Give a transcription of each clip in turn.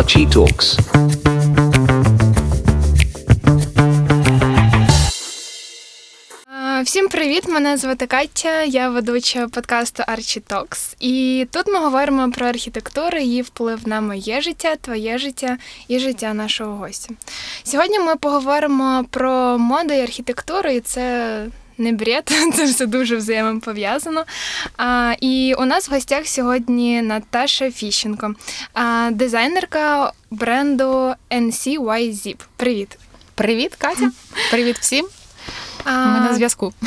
Archie Talks. Всім привіт! Мене звати Катя, я ведуча подкасту Archie Talks. І тут ми говоримо про архітектуру, її вплив на моє життя, твоє життя і життя нашого гостя. Сьогодні ми поговоримо про моду і архітектуру, і це не бред, це все дуже взаємопов'язано. А, і у нас в гостях сьогодні Наташа Фіщенко, а, дизайнерка бренду NCY Привіт! Привіт, Катя. Привіт всім. А, Ми на зв'язку.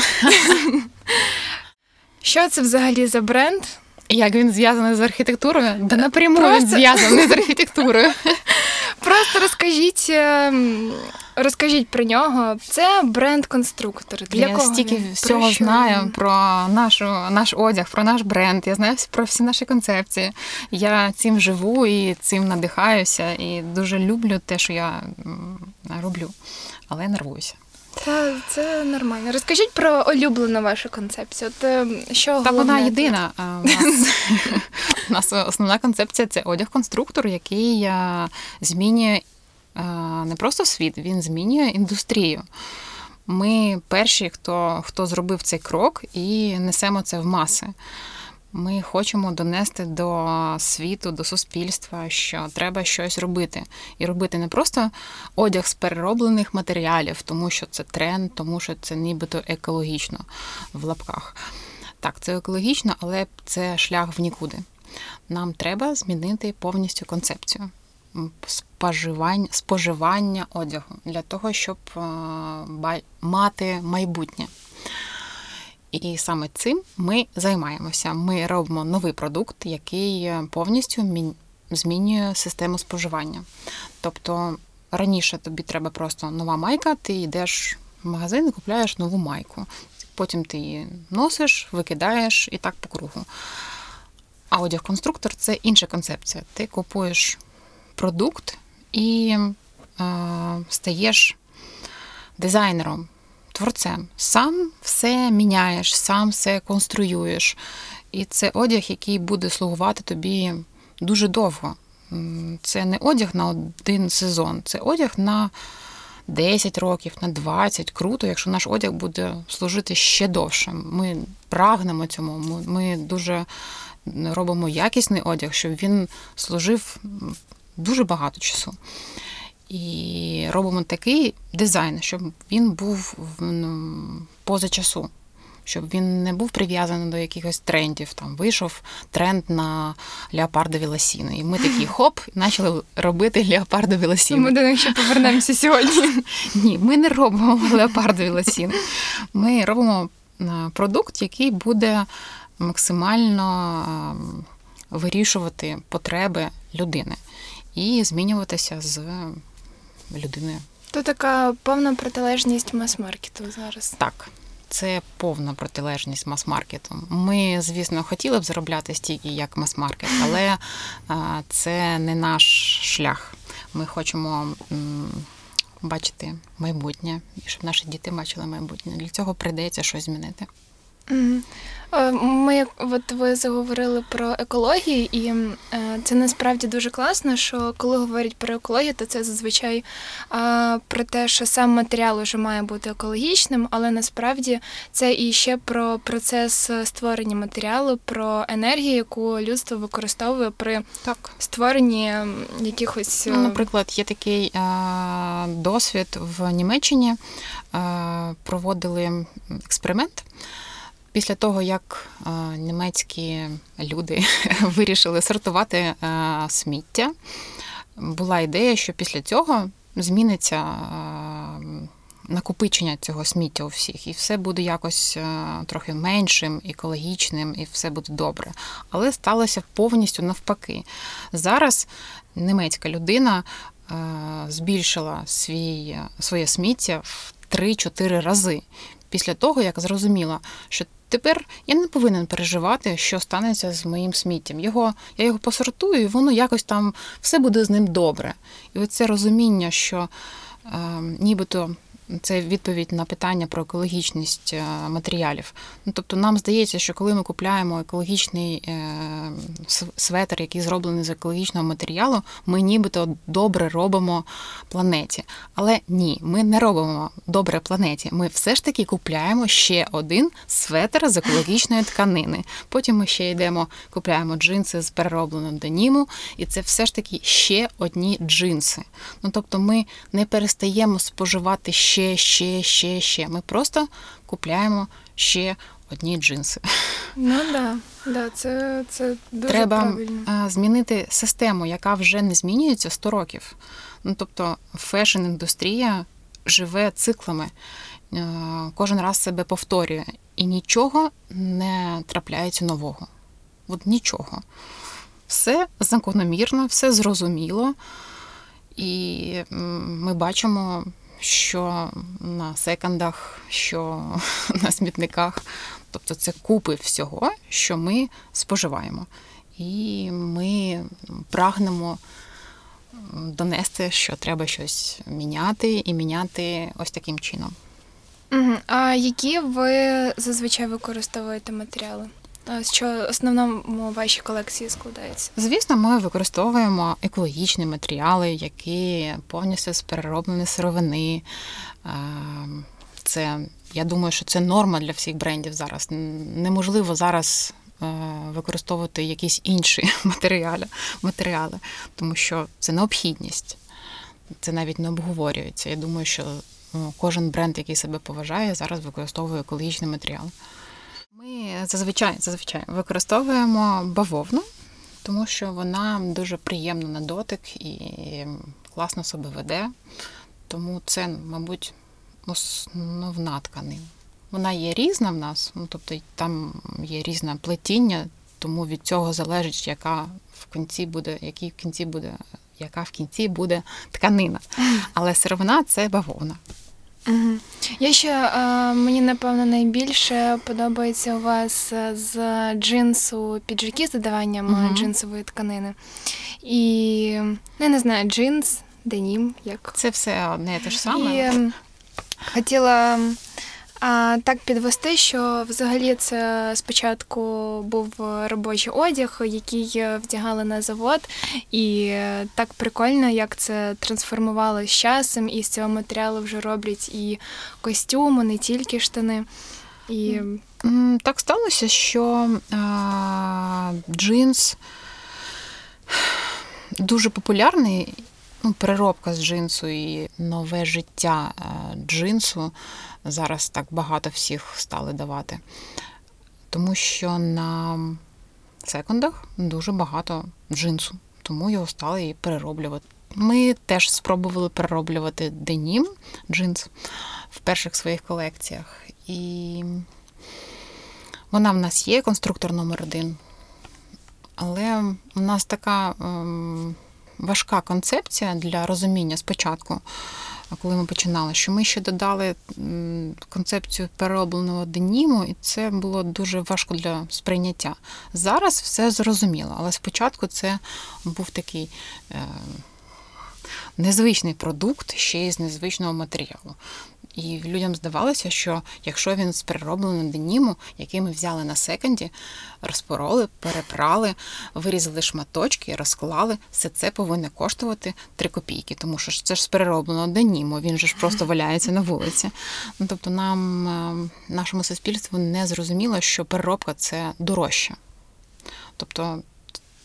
Що це взагалі за бренд? Як він зв'язаний з архітектурою? Да напряму Просто- він зв'язаний з архітектурою. Просто розкажіть, ем, розкажіть про нього. Це бренд-конструктор. Для Я кого стільки він? Всього про знаю про нашу, наш одяг, про наш бренд. Я знаю про всі наші концепції. Я цим живу і цим надихаюся, і дуже люблю те, що я роблю, але нервуюся. Та це нормально. Розкажіть про улюблену вашу концепцію. От, ем, що Та головне вона єдина. У нас, у нас основна концепція це одяг-конструктор, який е, змінює е, не просто світ, він змінює індустрію. Ми перші, хто, хто зробив цей крок і несемо це в маси. Ми хочемо донести до світу, до суспільства, що треба щось робити. І робити не просто одяг з перероблених матеріалів, тому що це тренд, тому що це нібито екологічно в лапках. Так, це екологічно, але це шлях в нікуди. Нам треба змінити повністю концепцію споживання, споживання одягу для того, щоб е, мати майбутнє. І саме цим ми займаємося. Ми робимо новий продукт, який повністю змінює систему споживання. Тобто раніше тобі треба просто нова майка, ти йдеш в магазин і купляєш нову майку. Потім ти її носиш, викидаєш і так по кругу. А одяг-конструктор це інша концепція. Ти купуєш продукт і е, стаєш дизайнером, творцем. Сам все міняєш, сам все конструюєш. І це одяг, який буде слугувати тобі дуже довго. Це не одяг на один сезон, це одяг на 10 років, на 20. Круто, якщо наш одяг буде служити ще довше. Ми прагнемо цьому. Ми, дуже робимо якісний одяг, щоб він служив дуже багато часу. І робимо такий дизайн, щоб він був ну, поза часу, щоб він не був прив'язаний до якихось трендів. Там вийшов тренд на леопардові лосіни. І ми такі хоп, і почали робити леопардові лосіни. Ми до них ще повернемося сьогодні. Ні, ми не робимо леопардові лосіни. Ми робимо е, продукт, який буде максимально ем, вирішувати потреби людини і змінюватися з людиною. То така повна протилежність мас-маркету зараз. Так. Це повна протилежність мас-маркету. Ми, звісно, хотіли б заробляти стільки, як мас-маркет, але це не наш шлях. Ми хочемо бачити майбутнє, і щоб наші діти бачили майбутнє. Для цього прийдеться щось змінити. Е, Ми, от ви заговорили про екологію, і е, це насправді дуже класно, що коли говорять про екологію, то це зазвичай е, про те, що сам матеріал уже має бути екологічним, але насправді це і ще про процес створення матеріалу, про енергію, яку людство використовує при Так. створенні якихось. Ну, наприклад, є такий досвід в Німеччині. Проводили експеримент. Після того, як е, німецькі люди вирішили сортувати е, сміття, була ідея, що після цього зміниться е, накопичення цього сміття у всіх, і все буде якось трохи меншим, екологічним, і все буде добре. Але сталося повністю навпаки. Зараз німецька людина збільшила свій, своє сміття в 3-4 рази після того, як зрозуміла, що тепер я не повинен переживати, що станеться з моїм сміттям. Його, я його посортую, і воно якось там все буде з ним добре. І оце розуміння, що е, нібито це відповідь на питання про екологічність е, матеріалів. Ну, тобто нам здається, що коли ми купляємо екологічний е, светр, який зроблений з екологічного матеріалу, ми нібито добре робимо планеті. Але ні, ми не робимо добре планеті. Ми все ж таки купляємо ще один светр з екологічної тканини. Потім ми ще йдемо, купляємо джинси з переробленого деніму, і це все ж таки ще одні джинси. Ну тобто ми не перестаємо споживати ще, ще, ще, ще. ще. Ми просто купляємо ще одні джинси. Ну да, да, це, це дуже Треба правильно. змінити систему, яка вже не змінюється 100 років. Ну тобто, фешн-індустрія живе циклами, е, кожен раз себе повторює, і нічого не трапляється нового. От нічого. Все закономірно, все зрозуміло. І ми бачимо, що на секондах, що на смітниках, тобто це купи всього, що ми споживаємо. І ми прагнемо донести, що треба щось міняти і міняти ось таким чином. А які ви зазвичай використовуєте матеріали? А З чого основному ваші колекції складаються? Звісно, ми використовуємо екологічні матеріали, які повністю з перероблені сировини. Е, Це, я думаю, що це норма для всіх брендів зараз. Неможливо зараз е, використовувати якісь інші матеріали, матеріали, тому що це необхідність. Це навіть не обговорюється. Я думаю, що ну, кожен бренд, який себе поважає, зараз використовує екологічні матеріали. Ми зазвичай, зазвичай використовуємо бавовну, тому що вона дуже приємна на дотик і класно себе веде. Тому це, мабуть, основна тканина. Вона є різна в нас, ну тобто там є різне плетіння, тому від цього залежить, яка в кінці буде, який в кінці буде, яка в кінці буде тканина. Але сировина це бавовна. Угу. Я ще е, мені напевно найбільше подобається у вас е, з джинсу піджаки з додаванням Мгм. джинсової тканини. І ну, я не знаю, джинс, денім, як. Це все одне і те ж саме. І хотіла а, так підвести, що взагалі це спочатку був робочий одяг, який е, вдягали на завод, і е, так прикольно, як це трансформувалося з часом, і з цього матеріалу вже роблять і костюми, не тільки штани. І Так сталося, що а, джинс дуже популярний. Ну, переробка з джинсу і нове життя е, джинсу зараз так багато всіх стали давати. Тому що на секондах дуже багато джинсу, тому його стали і перероблювати. Ми теж спробували перероблювати денім джинс в перших своїх колекціях. І вона в нас є, конструктор номер один. Але у нас така ем, важка концепція для розуміння спочатку, коли ми починали, що ми ще додали концепцію переробленого деніму, і це було дуже важко для сприйняття. Зараз все зрозуміло, але спочатку це був такий. Е, Незвичний продукт ще й з незвичного матеріалу. І людям здавалося, що якщо він з переробленого деніму, який ми взяли на секонді, розпороли, перепрали, вирізали шматочки, розклали, все це повинно коштувати 3 копійки, тому що це ж з переробленого деніму, він же ж просто валяється на вулиці. Ну, тобто нам, е, нашому суспільству не зрозуміло, що переробка це дорожче. Тобто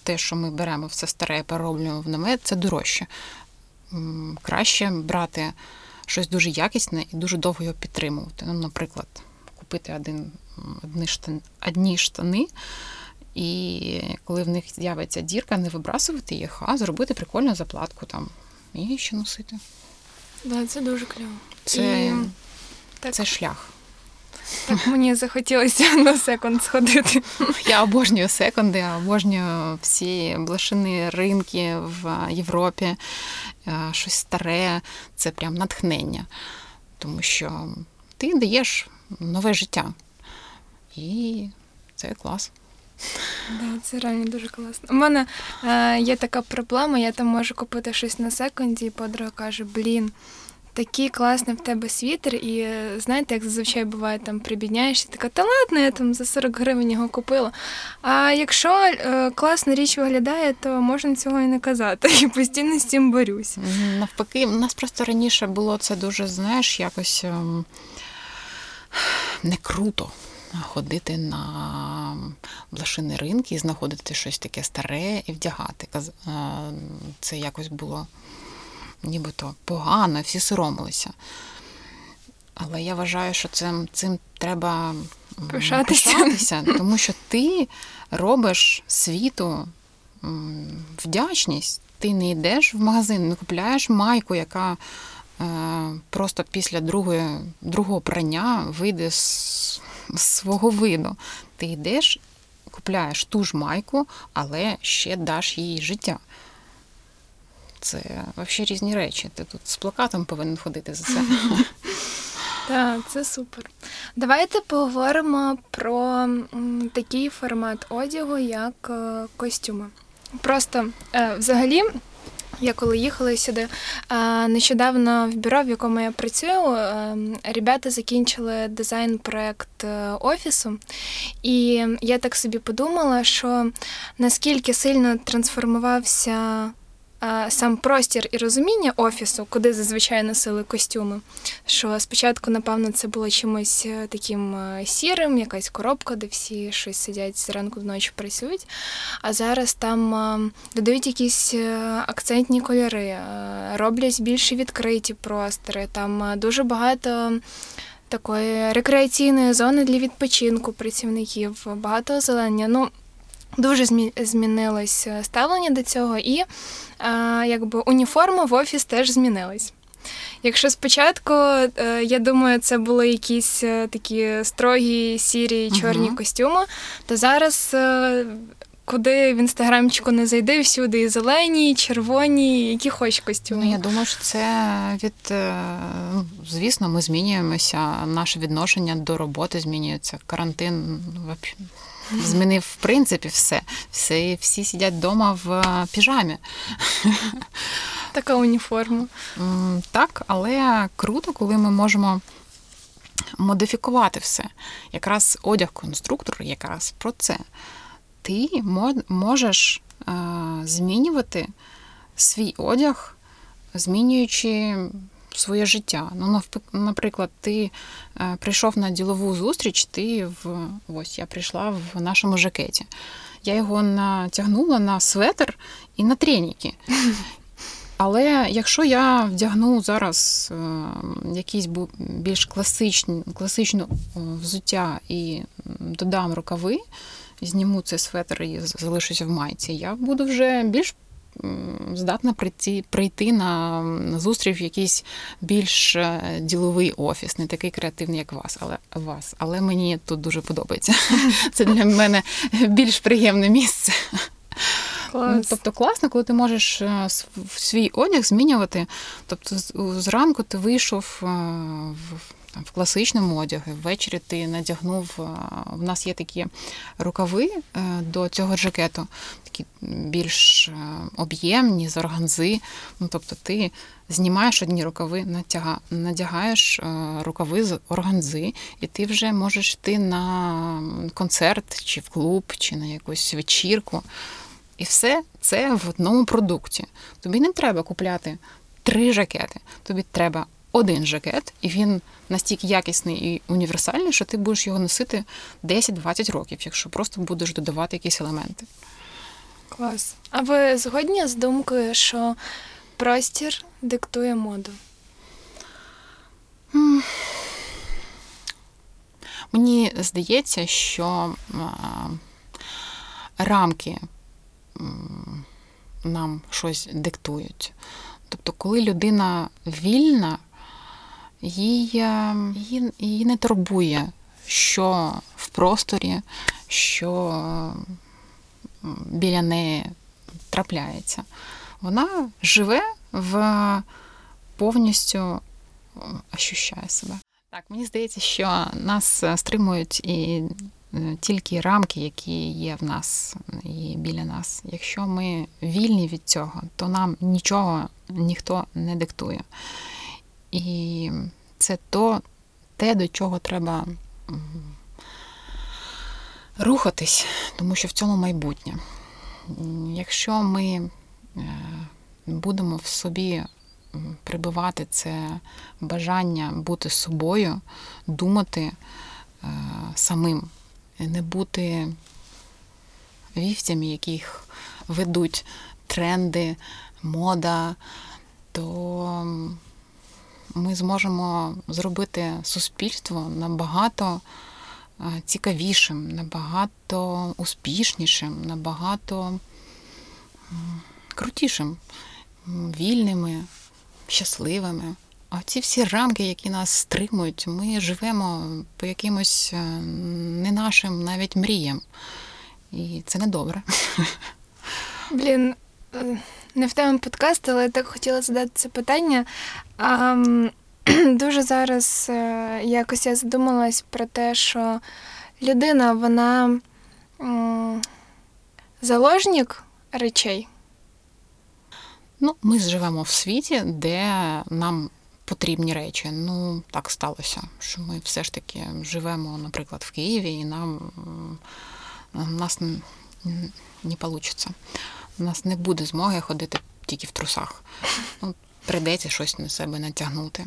те, що ми беремо все старе перероблюємо в намет, це дорожче. Краще брати щось дуже якісне і дуже довго його підтримувати. Ну, наприклад, купити один, одні, штани, одні штани, і коли в них з'явиться дірка, не вибрасувати їх, а зробити прикольну заплатку там і ще носити. да, це дуже кльово. Це, І, так, це шлях. так мені захотілося на секунд сходити. Я обожнюю секонди, обожнюю всі блошини ринки в Європі. Е, Щось старе, це прям натхнення. Тому що ти даєш нове життя. І це клас. Да, це реально дуже класно. У мене е, є така проблема, я там можу купити щось на секунді, і подруга каже: блін, такий класний в тебе світер, і е, знаєте, як зазвичай буває, там прибідняєшся, така, та ладно, я там за 40 гривень його купила. А якщо е, класна річ виглядає, то можна цього і не казати. І постійно з цим борюсь. Навпаки, у нас просто раніше було це дуже, знаєш, якось ем, не круто ходити на блошині ринки і знаходити щось таке старе і вдягати. Е, Це якось було нібито погано, всі соромилися. Але я вважаю, що цим, цим треба Пишатися. пишатися, тому що ти робиш світу вдячність. Ти не йдеш в магазин, не купляєш майку, яка е, просто після другої, другого прання вийде з, з свого виду. Ти йдеш, купляєш ту ж майку, але ще даш їй життя. Це взагалі різні речі. Ти тут з плакатом повинен ходити за це. Так, це супер. Давайте поговоримо про такий формат одягу, як е, костюми. Просто е, взагалі. Я коли їхала сюди е, нещодавно в бюро, в якому я працюю, ребята закінчили дизайн-проект офісу, і я так собі подумала, що наскільки сильно трансформувався сам простір і розуміння офісу, куди зазвичай носили костюми. Що спочатку, напевно, це було чимось е, таким е, сірим, якась коробка, де всі щось сидять зранку до ночі працюють. А зараз там е, додають якісь акцентні кольори, роблять більш відкриті простори. Там дуже багато. Такої рекреаційної зони для відпочинку працівників, багато озеленення. Ну, дуже змінилось е, ставлення до цього, і е, якби уніформа в офіс теж змінилась. Якщо спочатку, е, я думаю, це були якісь такі строгі, сірі, чорні Мгм. костюми, то зараз. Куди в інстаграмчику не зайди, всюди і зелені, і червоні, і які хоч костюми. Ну, я думаю, що це від ну, звісно, ми змінюємося. Наше відношення до роботи змінюється. Карантин змінив в принципі все. Всі, всі сидять вдома в е, піжамі. Така уніформа. Так, але круто, коли ми можемо модифікувати все. Якраз одяг-конструктор якраз про це. Ти можеш е, змінювати свій одяг, змінюючи своє життя. Ну, наприклад, ти е, прийшов на ділову зустріч, ти в ось я прийшла в нашому жакеті. Я його натягнула на светр і на треніки. Але якщо я вдягну зараз е, якісь більш класичні, класичну е, взуття і додам рукави, зніму цей светр і залишуся в майці, я буду вже більш здатна прийти, прийти на, зустріч в якийсь більш е, діловий офіс, не такий креативний, як вас, але вас. Але мені тут дуже подобається. Це для мене більш приємне місце. Ну, Клас. Тобто класно, коли ти можеш е, свій одяг змінювати. Тобто зранку ти вийшов е, в, там, в класичному одязі, ввечері ти надягнув. е, В нас є такі рукави е, до цього жакету, такі більш е, об'ємні з органзи. Ну, тобто ти знімаєш одні рукави, надягаєш рукави з органзи, і ти вже можеш йти на концерт, чи в клуб, чи на якусь вечірку. І все це в одному продукті. Тобі не треба купляти три жакети. Тобі треба один жакет, і він настільки якісний і універсальний, що ти будеш його носити 10-20 років, якщо просто будеш додавати якісь елементи. Клас. А ви згодні з думкою, що простір диктує моду? Мені здається, що рамки нам щось диктують. Тобто, коли людина вільна, їй, е, її, її не турбує, що в просторі, що біля неї трапляється. Вона живе в повністю ощущає себе. Так, мені здається, що нас е, стримують і е, тільки рамки, які є в нас і біля нас. Якщо ми вільні від цього, то нам нічого ніхто не диктує. І це то, те, до чого треба рухатись, тому що в цьому майбутнє. Якщо ми е, будемо в собі прибивати це бажання бути собою, думати е, самим, не бути вівцями, яких ведуть тренди, мода, то ми зможемо зробити суспільство набагато е, цікавішим, набагато успішнішим, набагато крутішим, вільними, щасливими. А ці всі рамки, які нас стримують, ми живемо по якимось е, не нашим навіть мріям. І це не добре. Блін, е, не в тему подкаст, але я так хотіла задати це питання. А, Дуже зараз е, якось я задумалась про те, що людина, вона заложник речей. Ну, ми живемо в світі, де нам потрібні речі. Ну, так сталося, що ми все ж таки живемо, наприклад, в Києві, і нам нас не вийде. У нас не буде змоги ходити тільки в трусах. Ну, Прийдеться щось на себе натягнути.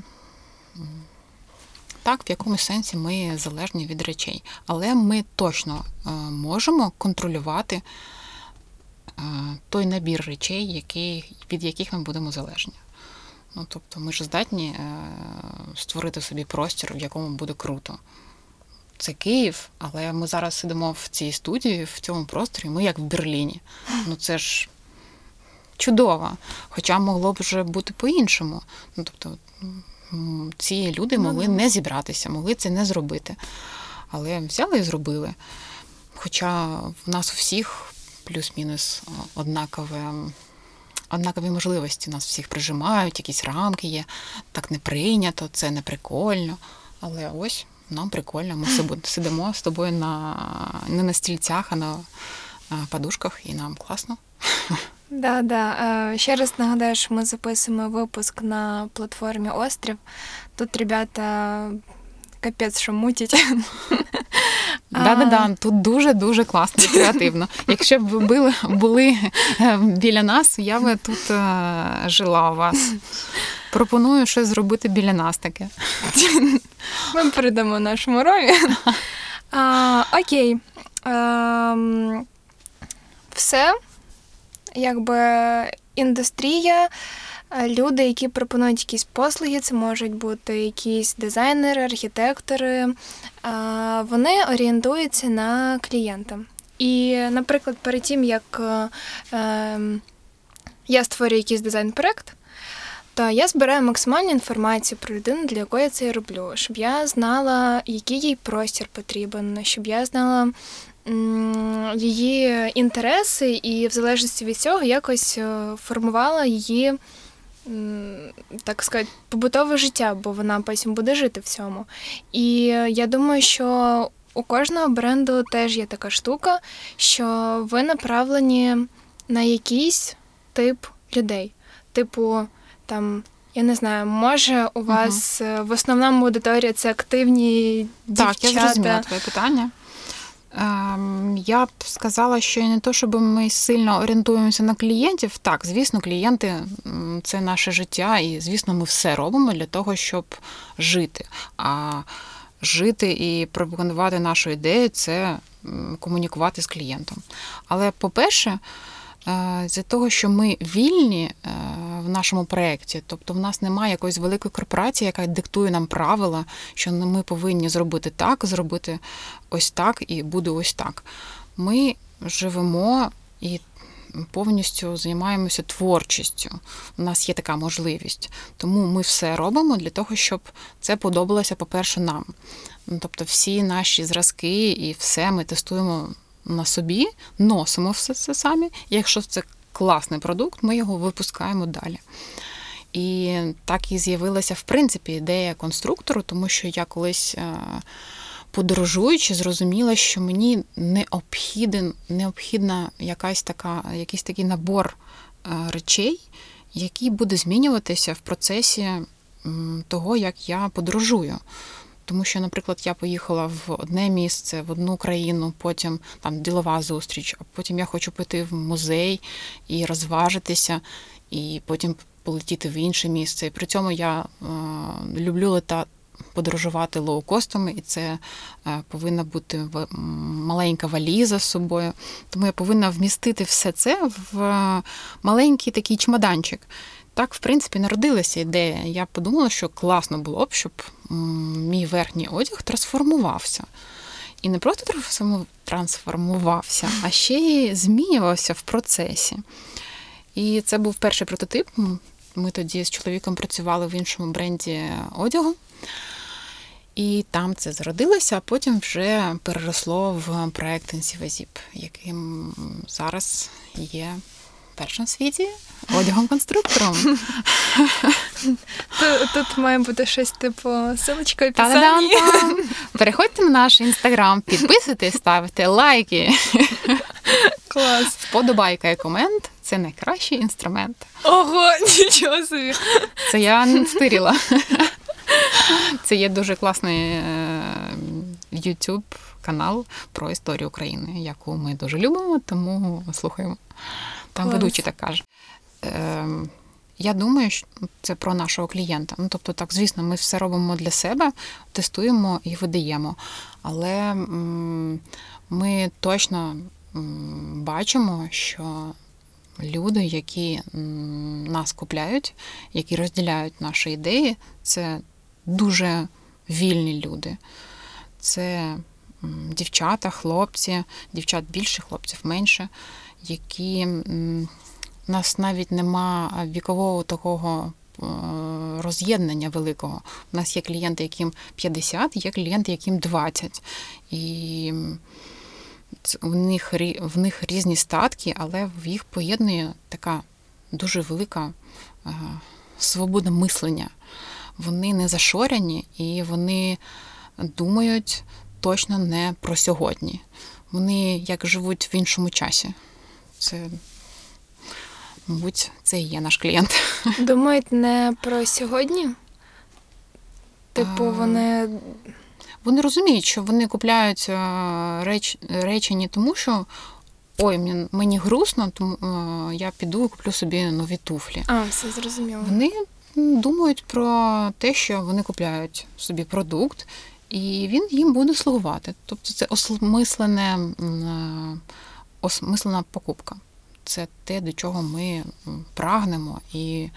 Так, в якомусь сенсі ми залежні від речей, але ми точно е, можемо контролювати е, той набір речей, які, від яких ми будемо залежні. Ну, Тобто ми ж здатні е, створити собі простір, в якому буде круто. Це Київ, але ми зараз сидимо в цій студії, в цьому просторі, ми як в Берліні. Ну це ж чудово. Хоча могло б вже бути по-іншому. Ну, тобто, ці люди ну, могли не зібратися, могли це не зробити. Але взяли і зробили. Хоча в нас у всіх плюс-мінус однакове. Однакові можливості нас всіх прижимають, якісь рамки є, так не прийнято, це не прикольно. Але ось нам прикольно, ми сидимо з тобою на не на стільцях, а на подушках, і нам класно. Да, да. Ще раз нагадаю, що ми записуємо випуск на платформі Острів. Тут ребята капець що мутять. Да-да-да, тут дуже-дуже класно і креативно. Якщо б ви були, були е, біля нас, я би тут е, жила у вас. Пропоную щось зробити біля нас таке. Ми передамо нашому ромі. А, Окей. А, все якби індустрія, люди, які пропонують якісь послуги, це можуть бути якісь дизайнери, архітектори, е, вони орієнтуються на клієнта. І, наприклад, перед тим, як е, я створюю якийсь дизайн-проект, то я збираю максимальну інформацію про людину, для якої я це роблю, щоб я знала, який їй простір потрібен, щоб я знала, її інтереси, і в залежності від цього якось е, формувала її, так сказати, побутове життя, бо вона потім буде жити в цьому. І я думаю, що у кожного бренду теж є така штука, що ви направлені на якийсь тип людей. Типу, там. Я не знаю, може у вас uh в основному аудиторії це активні дівчата? Так, я зрозуміла твоє питання. Ем, я б сказала, що не то, щоб ми сильно орієнтуємося на клієнтів. Так, звісно, клієнти це наше життя, і звісно, ми все робимо для того, щоб жити. А жити і пропагандувати нашу ідею це комунікувати з клієнтом. Але, по-перше, з того, що ми вільні е, в нашому проєкті, тобто в нас немає якоїсь великої корпорації, яка диктує нам правила, що ми повинні зробити так, зробити ось так і буде ось так. Ми живемо і повністю займаємося творчістю. У нас є така можливість. Тому ми все робимо для того, щоб це подобалося, по-перше, нам. Тобто, всі наші зразки і все ми тестуємо на собі, носимо все це самі. Якщо це класний продукт, ми його випускаємо далі. І так і з'явилася, в принципі, ідея конструктору, тому що я колись. Е, подорожуючи, зрозуміла, що мені необхіден, необхідна якась така, якийсь такий набор е, речей, який буде змінюватися в процесі того, як я подорожую. Тому що, наприклад, я поїхала в одне місце, в одну країну, потім там ділова зустріч, а потім я хочу піти в музей і розважитися, і потім полетіти в інше місце. І при цьому я е, люблю лета подорожувати лоукостами, і це е, повинна бути в- маленька валіза з собою. Тому я повинна вмістити все це в е, маленький такий чемоданчик. Так, в принципі, народилася ідея. Я подумала, що класно було б, щоб мій верхній одяг трансформувався. І не просто трансформувався, а ще й змінювався в процесі. І це був перший прототип. Ми тоді з чоловіком працювали в іншому бренді одягу. І там це зародилося, а потім вже переросло в проект Інсівазіп, яким зараз є першим в світі одягом-конструктором. Тут, тут має бути щось типу силочка в Та-да-дам! Переходьте на наш інстаграм, підписуйтесь, ставте лайки. Клас. Вподобайка і комент це найкращий інструмент. Ого, нічого собі. Це я не стирила. Це є дуже класний е, YouTube канал про історію України, яку ми дуже любимо, тому слухаємо. Там Клас. ведучий так каже. Е, Я думаю, що це про нашого клієнта. Ну, тобто, так, звісно, ми все робимо для себе, тестуємо і видаємо. Але ми точно бачимо, що люди, які нас купляють, які розділяють наші ідеї, це дуже вільні люди. Це дівчата, хлопці, дівчат більше, хлопців менше, які у нас навіть нема вікового такого е, роз'єднання великого. У нас є клієнти, яким 50, є клієнти, яким 20. І в них, в них різні статки, але в їх поєднує така дуже велика е, свобода мислення. Вони не зашорені і вони думають точно не про сьогодні. Вони як живуть в іншому часі. Це, мабуть, це і є наш клієнт. Думають не про сьогодні? Типу, вони Вони розуміють, що вони купляють е, реч, речі не тому, що ой, мені, грустно, тому е, я піду і куплю собі нові туфлі. А, все зрозуміло. Вони думають про те, що вони купляють собі продукт, і він їм буде слугувати. Тобто це осмислене, осмислена покупка. Це те, до чого ми прагнемо і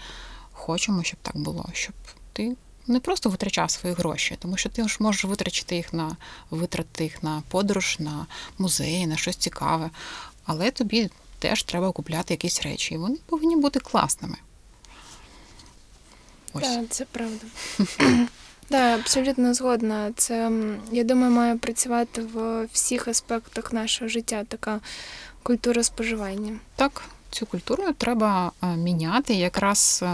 хочемо, щоб так було, щоб ти не просто витрачав свої гроші, тому що ти ж можеш витрачити їх на витратити їх на подорож, на музеї, на щось цікаве. Але тобі теж треба купляти якісь речі, і вони повинні бути класними. Ось. Так, це правда. Так, абсолютно згодна. Це, я думаю, має працювати в всіх аспектах нашого життя така культура споживання. Так, цю культуру треба е, міняти. Якраз е,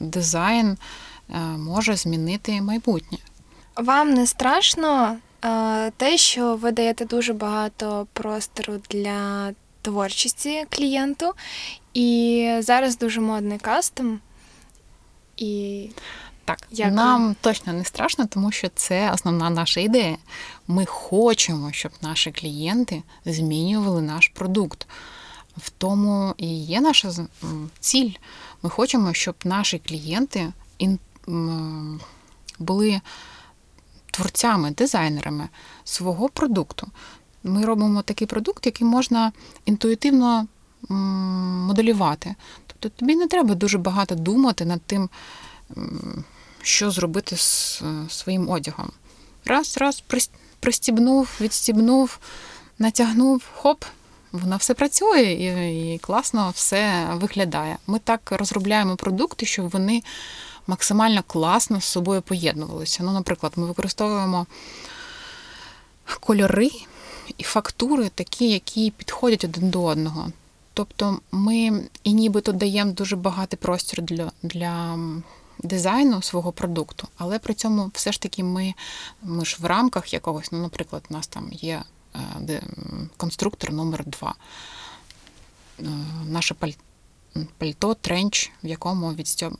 дизайн е, може змінити майбутнє. Вам не страшно те, що ви даєте дуже багато простору для творчості клієнту, і зараз дуже модний кастом. І Так, Дякую. нам точно не страшно, тому що це основна наша ідея. Ми хочемо, щоб наші клієнти змінювали наш продукт. В тому і є наша ціль. Ми хочемо, щоб наші клієнти ін- були творцями, дизайнерами свого продукту. Ми робимо такий продукт, який можна інтуїтивно моделювати. Тобто тобі не треба дуже багато думати над тим, що зробити з е, своїм одягом. Раз, раз, пристібнув, відстібнув, натягнув, хоп, воно все працює і, і класно все виглядає. Ми так розробляємо продукти, щоб вони максимально класно з собою поєднувалися. Ну, наприклад, ми використовуємо кольори і фактури такі, які підходять один до одного. Тобто ми і нібито даємо дуже багатий простір для, для дизайну свого продукту, але при цьому все ж таки ми, ми ж в рамках якогось, ну, наприклад, у нас там є е, конструктор номер 2 Наше пальто пальто, тренч, в якому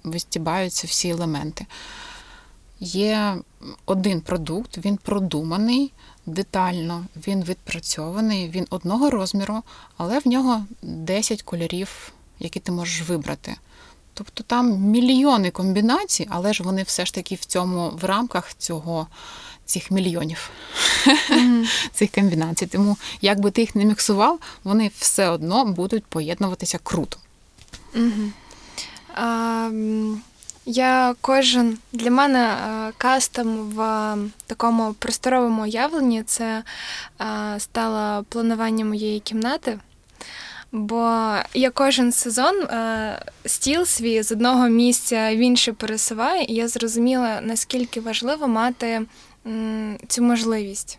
відстібаються всі елементи. Є один продукт, він продуманий детально, він відпрацьований, він одного розміру, але в нього 10 кольорів, які ти можеш вибрати. Тобто там мільйони комбінацій, але ж вони все ж таки в цьому в рамках цього цих мільйонів цих комбінацій. Тому як би ти їх не міксував, вони все одно будуть поєднуватися круто. Угу. А, я кожен для мене кастом в такому просторовому уявленні це стало планування моєї кімнати. Бо я кожен сезон е, стіл свій з одного місця в інше пересуваю, і я зрозуміла, наскільки важливо мати м, цю можливість.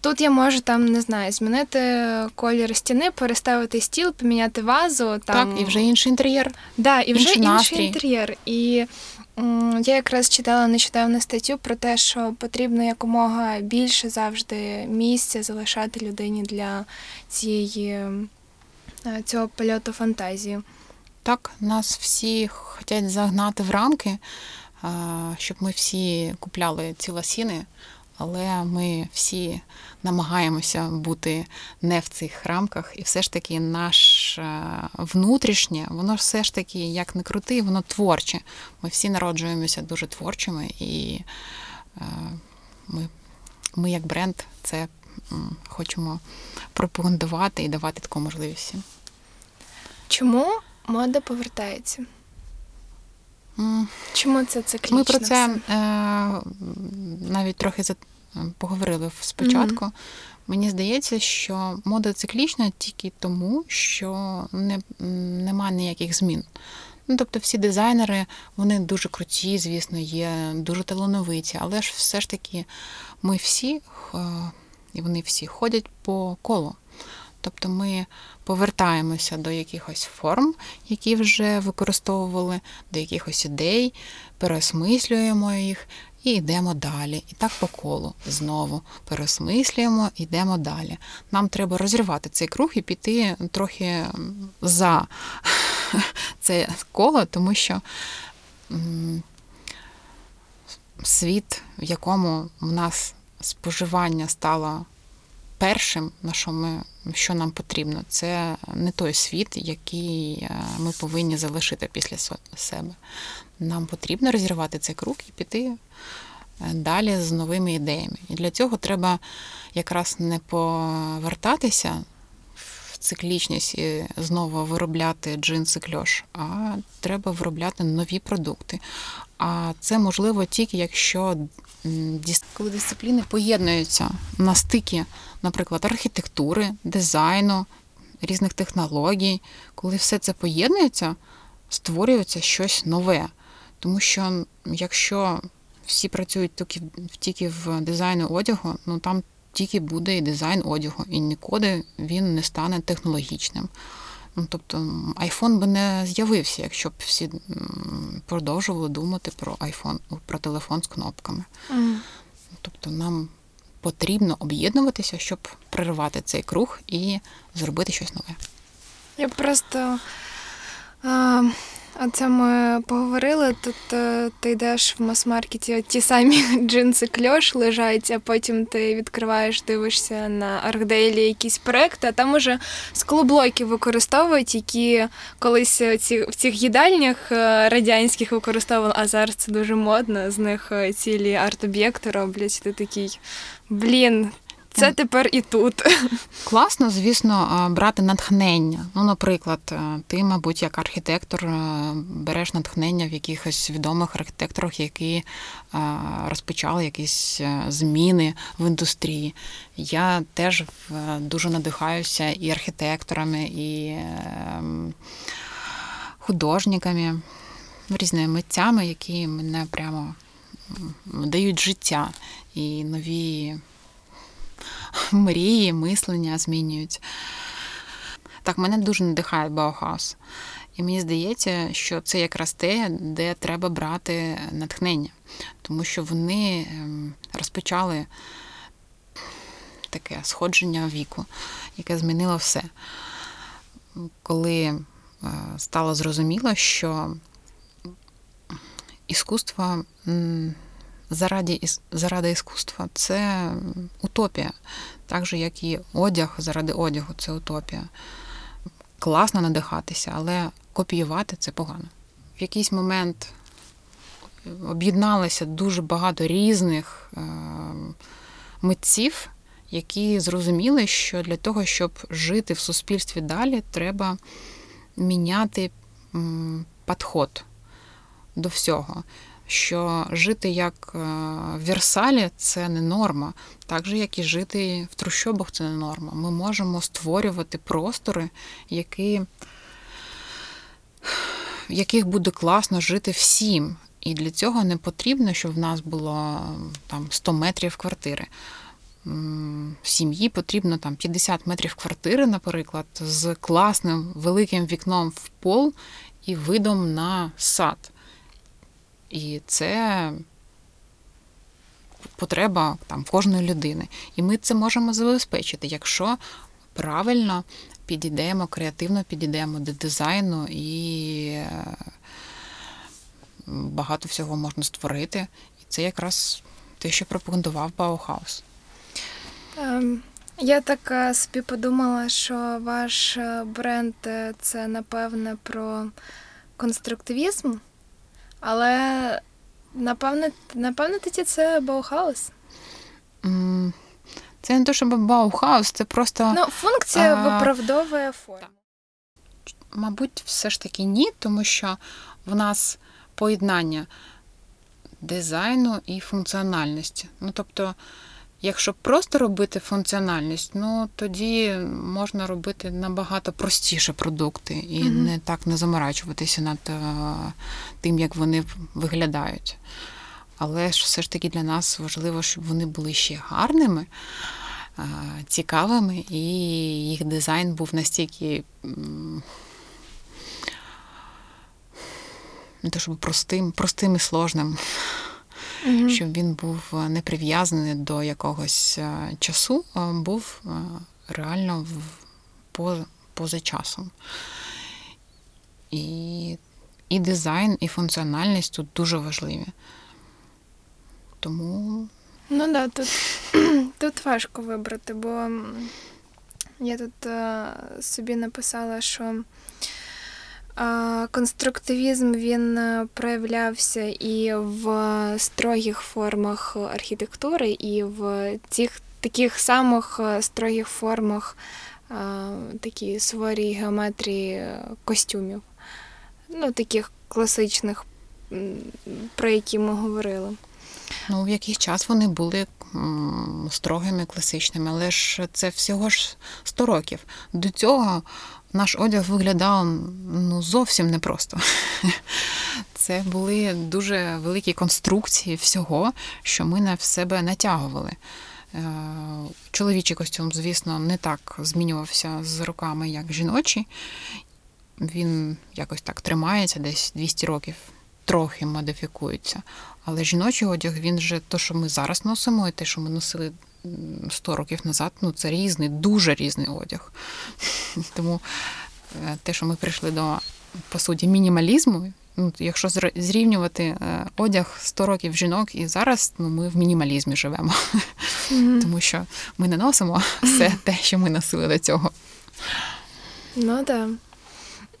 Тут я можу там, не знаю, змінити колір стіни, переставити стіл, поміняти вазу. Там... Так, і вже інший інтер'єр. Да, і вже Інший інший, інтер'єр. І м, я якраз читала нещодавно статтю про те, що потрібно якомога більше завжди місця залишати людині для цієї цього польоту фантазії. Так, нас всі хочуть загнати в рамки, щоб ми всі купляли ці ласіни, але ми всі намагаємося бути не в цих рамках, і все ж таки наше внутрішнє, воно все ж таки, як не крути, воно творче. Ми всі народжуємося дуже творчими, і е, ми, ми як бренд це хочемо пропагандувати і давати таку можливість. Чому мода повертається? Чому це циклічно? Ми про це е, навіть трохи за, поговорили спочатку. Мені здається, що мода циклічна тільки тому, що не, нема ніяких змін. Ну, тобто всі дизайнери, вони дуже круті, звісно, є дуже талановиті, але ж все ж таки ми всі, е, і вони всі ходять по колу. Тобто ми повертаємося до якихось форм, які вже використовували, до якихось ідей, переосмислюємо їх і йдемо далі. І так по колу знову переосмислюємо, йдемо далі. Нам треба розірвати цей круг і піти трохи за це коло, тому що світ, в якому в нас споживання стало першим, на що ми що нам потрібно, це не той світ, який е, ми повинні залишити після себе. Нам потрібно розірвати цей круг і піти е, далі з новими ідеями. І для цього треба якраз не повертатися в циклічність і знову виробляти джинси кльош, а треба виробляти нові продукти. А це можливо тільки якщо коли дисципліни поєднуються на стикі, наприклад, архітектури, дизайну, різних технологій, коли все це поєднується, створюється щось нове. Тому що якщо всі працюють тільки, в- тільки в дизайну одягу, ну там тільки буде і дизайн одягу, і ніколи він не стане технологічним. Ну, тобто iPhone би не з'явився, якщо б всі продовжували думати про iPhone, про телефон з кнопками. Мгм. Тобто нам потрібно об'єднуватися, щоб перервати цей круг і зробити щось нове. Я просто. А, оце ми поговорили. Тут е, ти йдеш в мас-маркеті, ті самі джинси кльош лежать, а потім ти відкриваєш, дивишся на Аркдейлі якісь проекти, а там уже склоблоки використовують, які колись ці, в цих їдальнях е, радянських використовували, а зараз це дуже модно. З них е, цілі арт-об'єкти роблять. Ти такий, блін, це тепер і тут. Класно, звісно, брати натхнення. Ну, наприклад, ти, мабуть, як архітектор береш натхнення в якихось відомих архітекторах, які розпочали якісь зміни в індустрії. Я теж дуже надихаюся і архітекторами, і е, художниками, різними митцями, які мене прямо дають життя і нові мрії, мислення змінюють. Так, мене дуже надихає Баухаус. І мені здається, що це якраз те, де треба брати натхнення, тому що вони ем, розпочали таке сходження віку, яке змінило все. Коли е, стало зрозуміло, що іскусство м, заради, іс- заради іскусства це утопія, так же, як і одяг заради одягу це утопія. Класно надихатися, але копіювати це погано. В якийсь момент об'єдналося дуже багато різних е, митців, які зрозуміли, що для того, щоб жити в суспільстві далі, треба міняти підход до всього. Що жити як е, в Версалі це не норма, так же, як і жити в трущобах це не норма. Ми можемо створювати простори, які, в яких буде класно жити всім. І для цього не потрібно, щоб в нас було там 100 метрів квартири. В сім'ї потрібно там 50 метрів квартири, наприклад, з класним великим вікном в пол і видом на сад. І це потреба там кожної людини. І ми це можемо забезпечити, якщо правильно підійдемо, креативно підійдемо до дизайну і е, багато всього можна створити. І це якраз те, що пропагандував Баухаус. Ем, Я так е, собі подумала, що ваш е, бренд це напевне про конструктивізм, але напевне, напевне тоді це Баухаус. Це не те, щоб Баухаус, це просто, Ну, функція А, виправдовує форму. мабуть, все ж таки ні, тому що в нас поєднання дизайну і функціональності. Ну, тобто, якщо просто робити функціональність, ну тоді можна робити набагато простіше продукти і Мгм. не так не заморачуватися над е, тим, як вони виглядають. Але ж все ж таки для нас важливо, щоб вони були ще гарними, е, цікавими, і їх дизайн був настільки не те, щоб простим, простим і сложним, Мгм. щоб він був е, не прив'язаний до якогось е, часу, а був е, реально в- по- поза часом. І, і дизайн, і функціональність тут дуже важливі. Тому Ну да, тут, тут важко вибрати, бо я тут собі написала, що конструктивізм він е, проявлявся і в строгих формах архітектури, і в тих таких самих е, строгих формах е, такі суворій геометрії костюмів. Ну, таких класичних, про які ми говорили. Ну, в якийсь час вони були строгими, класичними, але ж це всього ж 100 років. До цього наш одяг виглядав ну, зовсім непросто. Це були дуже великі конструкції всього, що ми на себе натягували. Е, Чоловічий костюм, звісно, не так змінювався з роками, як жіночий. Він якось так тримається, десь 200 років, трохи модифікується. Але жіночий одяг, він же то, що ми зараз носимо, і те, що ми носили 100 років назад, ну це різний, дуже різний одяг. Тому е, те, що ми прийшли до, по суті, мінімалізму, ну, якщо зрівнювати е, одяг 100 років жінок і зараз, ну ми в мінімалізмі живемо. Тому що ми не носимо все те, що ми носили до цього. Ну так.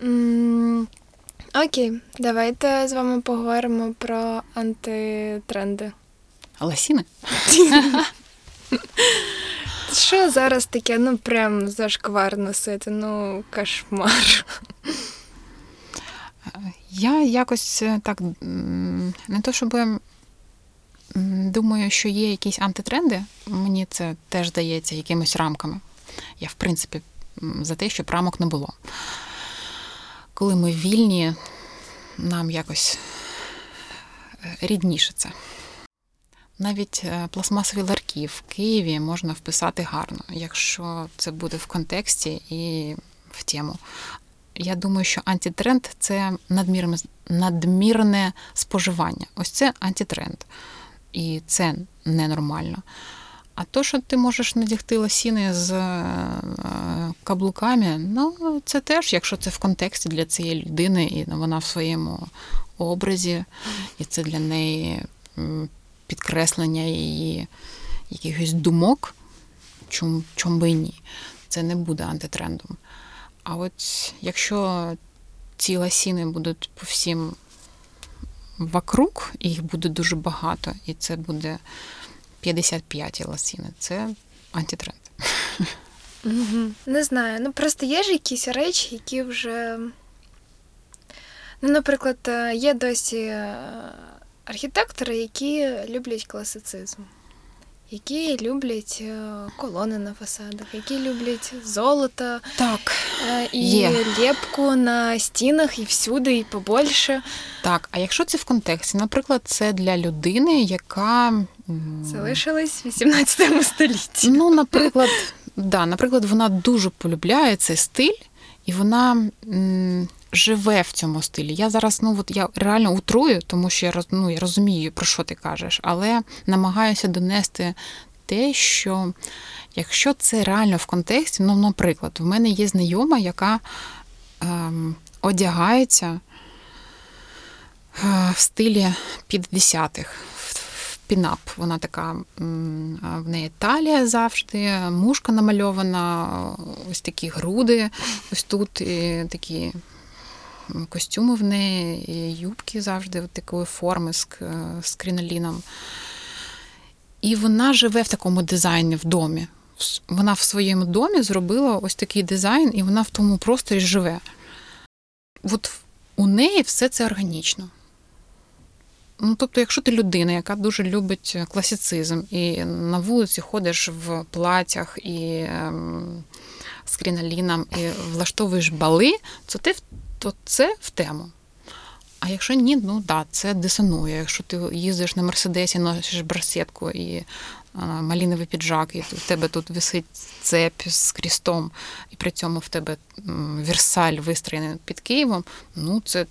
М, Окей, давайте з вами поговоримо про антитренди. Ласіни? Що зараз таке, ну прям зашквар носити, ну кошмар. Я якось е, так не то щоб думаю, що є якісь антитренди. Мені це теж здається якимись рамками. Я, в принципі, за те, щоб рамок не було. Коли ми вільні, нам якось е, рідніше це. Навіть е, пластмасові ларки в Києві можна вписати гарно, якщо це буде в контексті і в тему. Я думаю, що антитренд це надмірне, надмірне споживання. Ось це антитренд. І це ненормально. А то, що ти можеш надягти лосіни з е, каблуками, ну це теж, якщо це в контексті для цієї людини, і вона в своєму образі, і це для неї підкреслення її якихось думок, чом, чом би і ні, це не буде антитрендом. А от якщо ці лосіни будуть по всім вокруг, їх буде дуже багато, і це буде 55 лосіни, це антитренд. Не знаю. Ну просто є ж якісь речі, які вже. Ну, наприклад, е, є досі е, архітектори, які люблять класицизм, які люблять е, колони на фасадах, які люблять золото Так. е, і Є. лепку на стінах, і всюди, і побольше. Так, а якщо це в контексті, наприклад, це для людини, яка м, Залишились в 18 столітті. Ну, наприклад, да, наприклад, вона дуже полюбляє цей стиль, і вона м, живе в цьому стилі. Я зараз, ну от я реально утрую, тому що я ну, я розумію, про що ти кажеш, але намагаюся донести те, що якщо це реально в контексті, ну, наприклад, в мене є знайома, яка ем, одягається е, в стилі 50-х, в- в пінап. Вона така, в неї талія завжди, мушка намальована, ось такі груди, ось тут і такі костюми в неї, і юбки завжди от такої форми з, з кріноліном. І вона живе в такому дизайні в домі. Вона в своєму домі зробила ось такий дизайн, і вона в тому просторі живе. От у неї все це органічно. Ну, тобто, якщо ти людина, яка дуже любить класицизм, і на вулиці ходиш в платях і ем, з кріноліном, і влаштовуєш бали, то ти то це в тему. А якщо ні, ну так, да, це дисонує. Якщо ти їздиш на Мерседесі, носиш барсетку і а, маліновий піджак, і в тебе тут висить цепь з крістом, і при цьому в тебе Версаль вистроєний під Києвом, ну це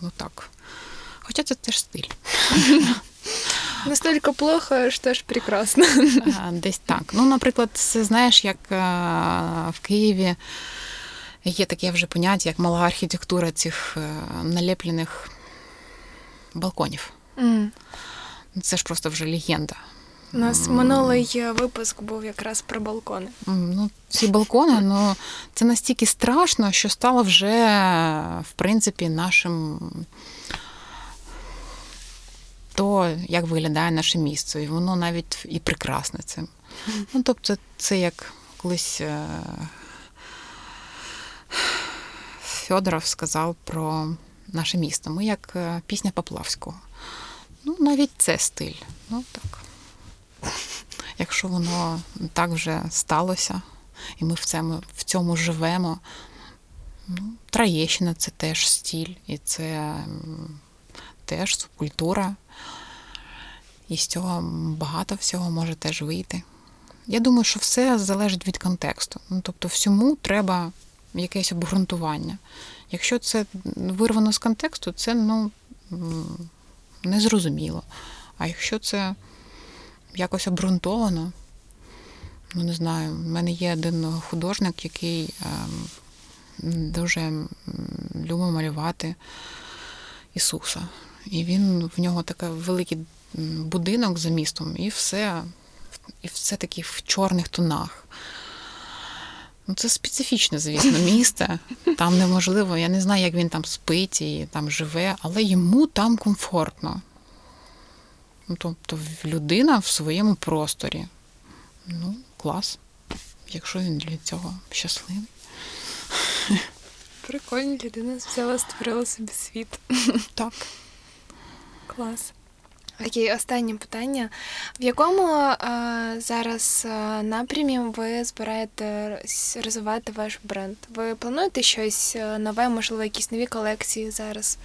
ну так. Хоча це теж стиль. Настільки плохо, що ж прекрасно. Десь так. Ну, наприклад, це знаєш, як в Києві є таке вже поняття, як мала архітектура цих е, налеплених балконів. Ну, Це ж просто вже легенда. У нас минулий е, випуск був якраз про балкони. Ну, ці балкони, ну, це настільки страшно, що стало вже, в принципі, нашим. То, як виглядає наше місце, і воно навіть і прекрасне цим. Ну, тобто, це як колись е, Федоров сказав про наше місто. Ми як е, пісня Поплавського. Ну, навіть це стиль. Ну, так. Якщо воно так вже сталося, і ми в цьому, в цьому живемо. Ну, Троєщина це теж стиль, і це теж субкультура. І з цього багато всього може теж вийти. Я думаю, що все залежить від контексту. Ну, тобто, всьому треба якесь обґрунтування. Якщо це вирвано з контексту, це ну, незрозуміло. А якщо це якось обґрунтовано, ну не знаю, в мене є один художник, який ем, дуже любить малювати Ісуса. І він в нього такий великий будинок за містом, і все, і все таки в чорних тонах. Ну, це специфічне, звісно, місце. Там неможливо, я не знаю, як він там спить і там живе, але йому там комфортно. Ну, тобто людина в своєму просторі. Ну, клас. Якщо він для цього щасливий. Прикольно, людина взяла, створила собі світ. Так. Клас. Окей, останнє питання. В якому е, зараз е, напрямі ви збираєтесь розвивати ваш бренд? Ви плануєте щось е, нове, можливо, якісь нові колекції зараз?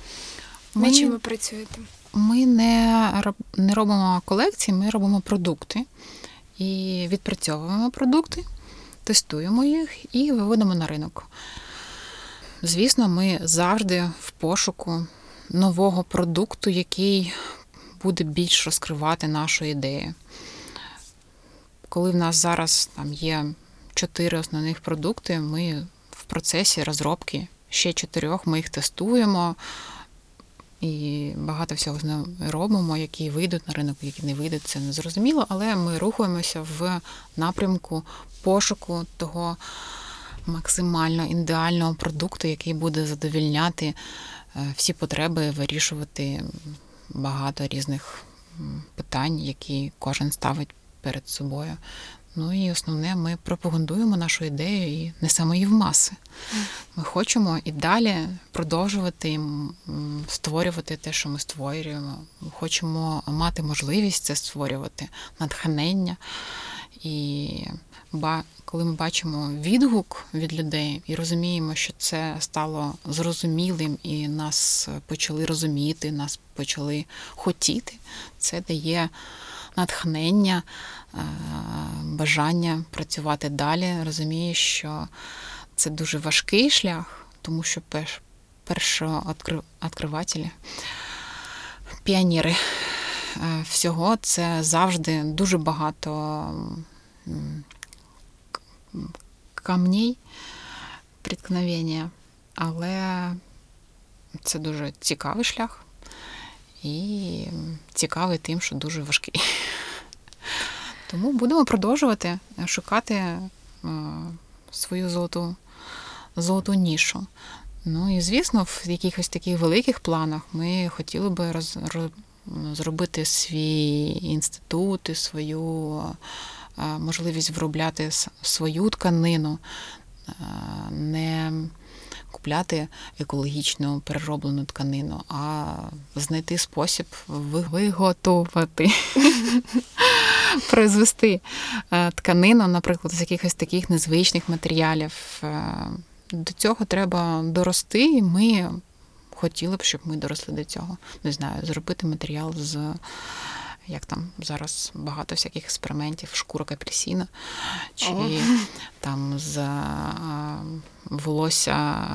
Ми- Над чим ви працюєте? Ми не, не робимо колекції, ми робимо продукти і відпрацьовуємо продукти, тестуємо їх і виводимо на ринок. Звісно, ми завжди в пошуку нового продукту, який буде більш розкривати нашу ідею. коли в нас зараз там є чотири основних продукти, ми в процесі розробки ще чотирьох, ми їх тестуємо і багато всього з ними робимо, які вийдуть на ринок, які не вийдуть, це не зрозуміло, але ми рухаємося в напрямку пошуку того максимально ідеального продукту, який буде задовільняти е, всі потреби, вирішувати багато різних питань, які кожен ставить перед собою. Ну і основне, ми пропагандуємо нашу ідею і несемо її в маси. Ми хочемо і далі продовжувати створювати те, що ми створюємо. Ми хочемо мати можливість це створювати, натхнення. І коли ми бачимо відгук від людей і розуміємо, що це стало зрозумілим, і нас почали розуміти, нас почали хотіти, це дає натхнення, е, бажання працювати далі. Розумію, що це дуже важкий шлях, тому що першооткривателі, піонери е, всього це завжди дуже багато камней, приткновення, але це дуже цікавий шлях і цікавий тим, що дуже важкий. Тому будемо продовжувати шукати е, свою золоту, золоту нішу. Ну і звісно, в якихось таких великих планах ми хотіли би роз, роз, зробити свій інститут і свою можливість виробляти свою тканину, не купляти екологічну перероблену тканину, а знайти спосіб виготовити, произвести е, тканину, наприклад, з якихось таких незвичних матеріалів. Е, До цього треба дорости, і ми хотіли б, щоб ми доросли до цього. Не знаю, зробити матеріал з. Як там зараз багато всяких експериментів, шкурок апельсина, чи О. там з а, волосся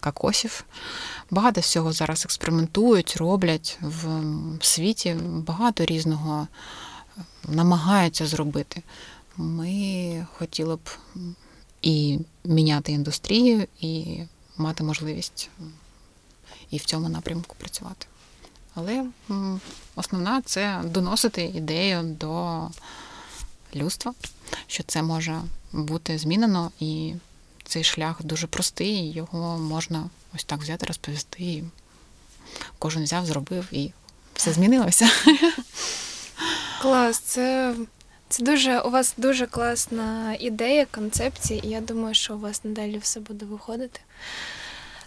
кокосів. Багато всього зараз експериментують, роблять в світі. Багато різного намагаються зробити. Ми хотіли б і міняти індустрію, і мати можливість і в цьому напрямку працювати. Але основна це доносити ідею до людства, що це може бути змінено, і цей шлях дуже простий, його можна ось так взяти, розповісти. І кожен взяв, зробив, і все змінилося. Клас, це, це дуже у вас дуже класна ідея, концепція, і я думаю, що у вас надалі все буде виходити.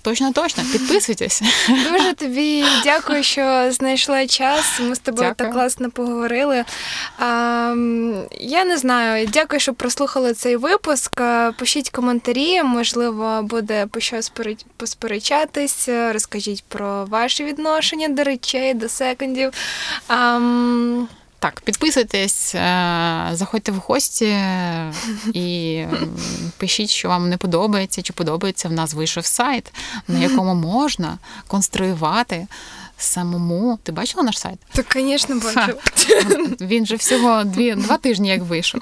Точно, точно, підписуйтесь. Дуже тобі дякую, що знайшла час. Ми з тобою Дякую. так класно поговорили. А, я не знаю, дякую, що прослухали цей випуск. Пишіть коментарі, можливо, буде по що посперечатись. Розкажіть про ваші відношення до речей, до секондів. А, Так, підписуйтесь, е, заходьте в гості е, і пишіть, що вам не подобається, чи подобається. В нас вийшов сайт, на якому можна конструювати самому. Ти бачила наш сайт? Так, звісно, бачу. Він же всього дві, два тижні як вийшов.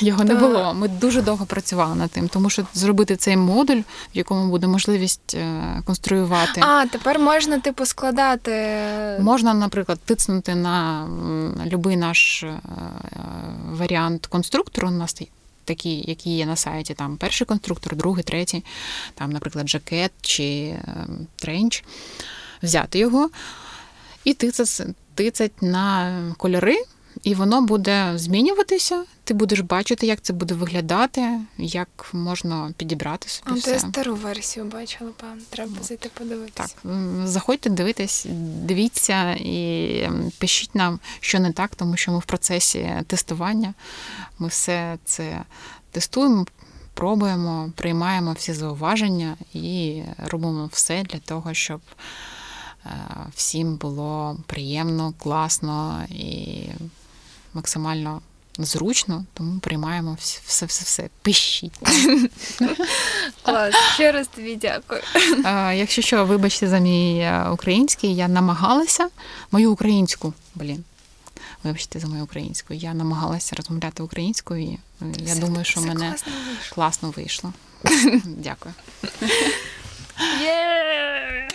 Його не було. Ми дуже довго працювали над тим, тому що зробити цей модуль, в якому буде можливість е, конструювати. А, тепер можна, типу, складати. Можна, наприклад, тицнути на будь-який наш е, варіант конструктору. У нас такі, які є на сайті. Там перший конструктор, другий, третій, там, наприклад, жакет чи е, тренч. Взяти його і тицать, тицять на кольори, і воно буде змінюватися. Ти будеш бачити, як це буде виглядати, як можна підібрати собі А, я все. стару версію бачила, певно. Треба зайти подивитися. Так, заходьте, дивитесь, дивіться і пишіть нам, що не так, тому що ми в процесі тестування. Ми все це тестуємо, пробуємо, приймаємо всі зауваження і робимо все для того, щоб всім було приємно, класно і максимально зручно, тому приймаємо все, все, все. Пишіть. Клас, ще раз тобі дякую. Е, Якщо що, вибачте за мій е, український, я намагалася мою українську, блін, Вибачте за мою українську. Я намагалася розмовляти українською. і е, я Все- думаю, що мене класно вийшло. класно вийшло. Дякую. Є!